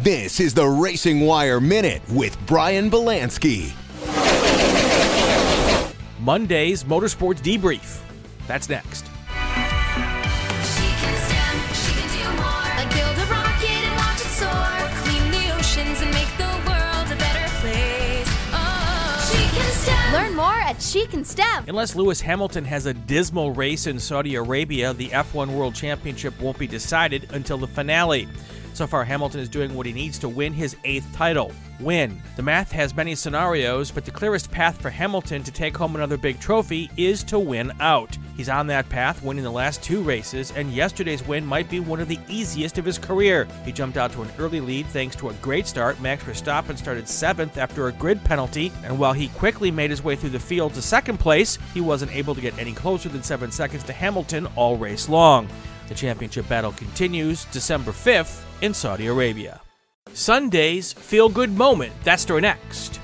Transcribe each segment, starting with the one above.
This is the Racing Wire Minute with Brian Belansky. Monday's Motorsports Debrief. That's next. She can stand, she can do more. Like build a rocket and watch it soar. Clean the oceans and make the world a better place. Oh, she can stand. Learn more at She Can STEM. Unless Lewis Hamilton has a dismal race in Saudi Arabia, the F1 World Championship won't be decided until the finale. So far, Hamilton is doing what he needs to win his eighth title win. The math has many scenarios, but the clearest path for Hamilton to take home another big trophy is to win out. He's on that path, winning the last two races, and yesterday's win might be one of the easiest of his career. He jumped out to an early lead thanks to a great start. Max Verstappen started seventh after a grid penalty, and while he quickly made his way through the field to second place, he wasn't able to get any closer than seven seconds to Hamilton all race long. The championship battle continues December 5th in Saudi Arabia. Sunday's feel good moment. That story next.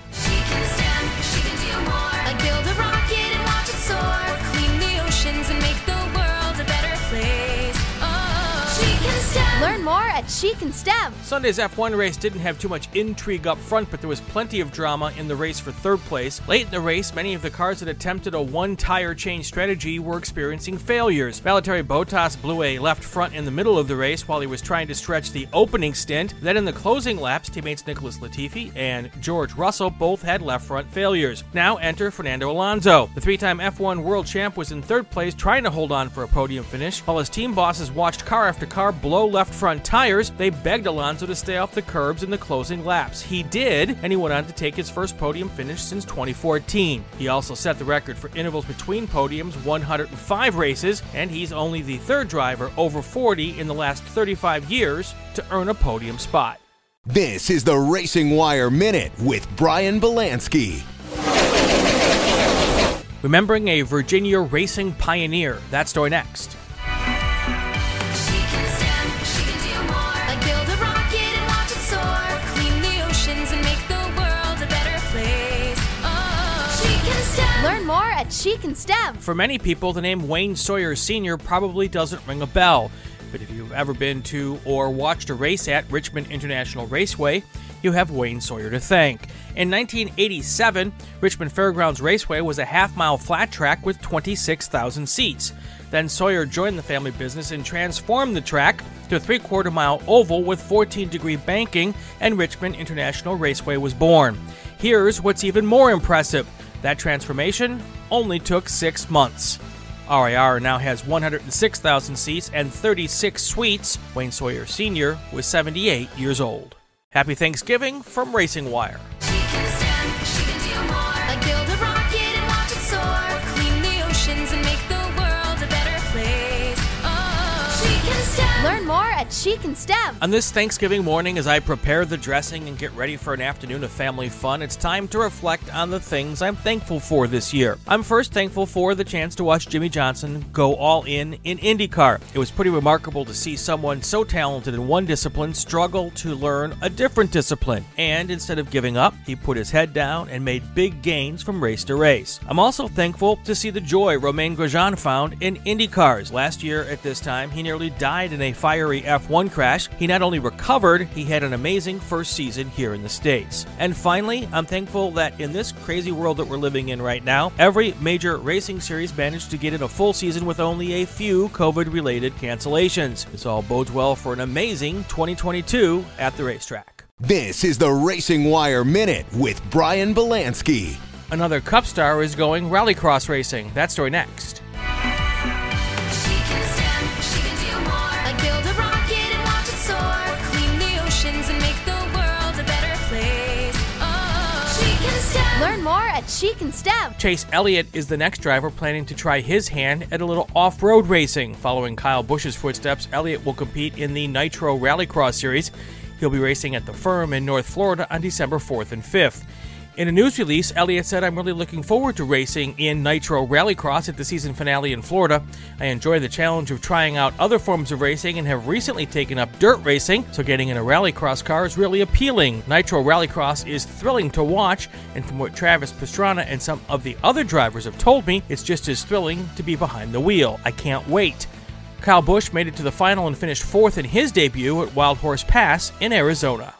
At She Can STEM. Sunday's F1 race didn't have too much intrigue up front, but there was plenty of drama in the race for third place. Late in the race, many of the cars that attempted a one tire change strategy were experiencing failures. Valtteri Bottas blew a left front in the middle of the race while he was trying to stretch the opening stint. Then in the closing laps, teammates Nicholas Latifi and George Russell both had left front failures. Now enter Fernando Alonso. The three time F1 world champ was in third place trying to hold on for a podium finish. While his team bosses watched car after car blow left front tires, they begged Alonso to stay off the curbs in the closing laps. He did, and he went on to take his first podium finish since 2014. He also set the record for intervals between podiums 105 races, and he's only the third driver over 40 in the last 35 years to earn a podium spot. This is the Racing Wire Minute with Brian Belansky. Remembering a Virginia racing pioneer. That story next. More at Can STEM. For many people, the name Wayne Sawyer Sr. probably doesn't ring a bell. But if you've ever been to or watched a race at Richmond International Raceway, you have Wayne Sawyer to thank. In 1987, Richmond Fairgrounds Raceway was a half mile flat track with 26,000 seats. Then Sawyer joined the family business and transformed the track to a three quarter mile oval with 14 degree banking, and Richmond International Raceway was born. Here's what's even more impressive that transformation only took six months. RIR now has 106,000 seats and 36 suites. Wayne Sawyer Sr. was 78 years old. Happy Thanksgiving from Racing Wire. She Can STEM. On this Thanksgiving morning, as I prepare the dressing and get ready for an afternoon of family fun, it's time to reflect on the things I'm thankful for this year. I'm first thankful for the chance to watch Jimmie Johnson go all in in IndyCar. It was pretty remarkable to see someone so talented in one discipline struggle to learn a different discipline. And instead of giving up, he put his head down and made big gains from race to race. I'm also thankful to see the joy Romain Grosjean found in IndyCars. Last year at this time, he nearly died in a fiery F1 crash. He not only recovered, he had an amazing first season here in the States. And finally, I'm thankful that in this crazy world that we're living in right now, every major racing series managed to get in a full season with only a few COVID related cancellations. This all bodes well for an amazing 2022 at the racetrack. This is the Racing Wire Minute with Brian Belansky. Another Cup star is going rallycross racing. That story next. More at She Can STEM. Chase Elliott is the next driver planning to try his hand at a little off road racing. Following Kyle Busch's footsteps, Elliott will compete in the Nitro Rallycross Series. He'll be racing at the firm in North Florida on December 4th and 5th. In a news release, Elliott said, I'm really looking forward to racing in Nitro Rallycross at the season finale in Florida. I enjoy the challenge of trying out other forms of racing and have recently taken up dirt racing, so getting in a rallycross car is really appealing. Nitro Rallycross is thrilling to watch, and from what Travis Pastrana and some of the other drivers have told me, it's just as thrilling to be behind the wheel. I can't wait. Kyle Busch made it to the final and finished fourth in his debut at Wild Horse Pass in Arizona.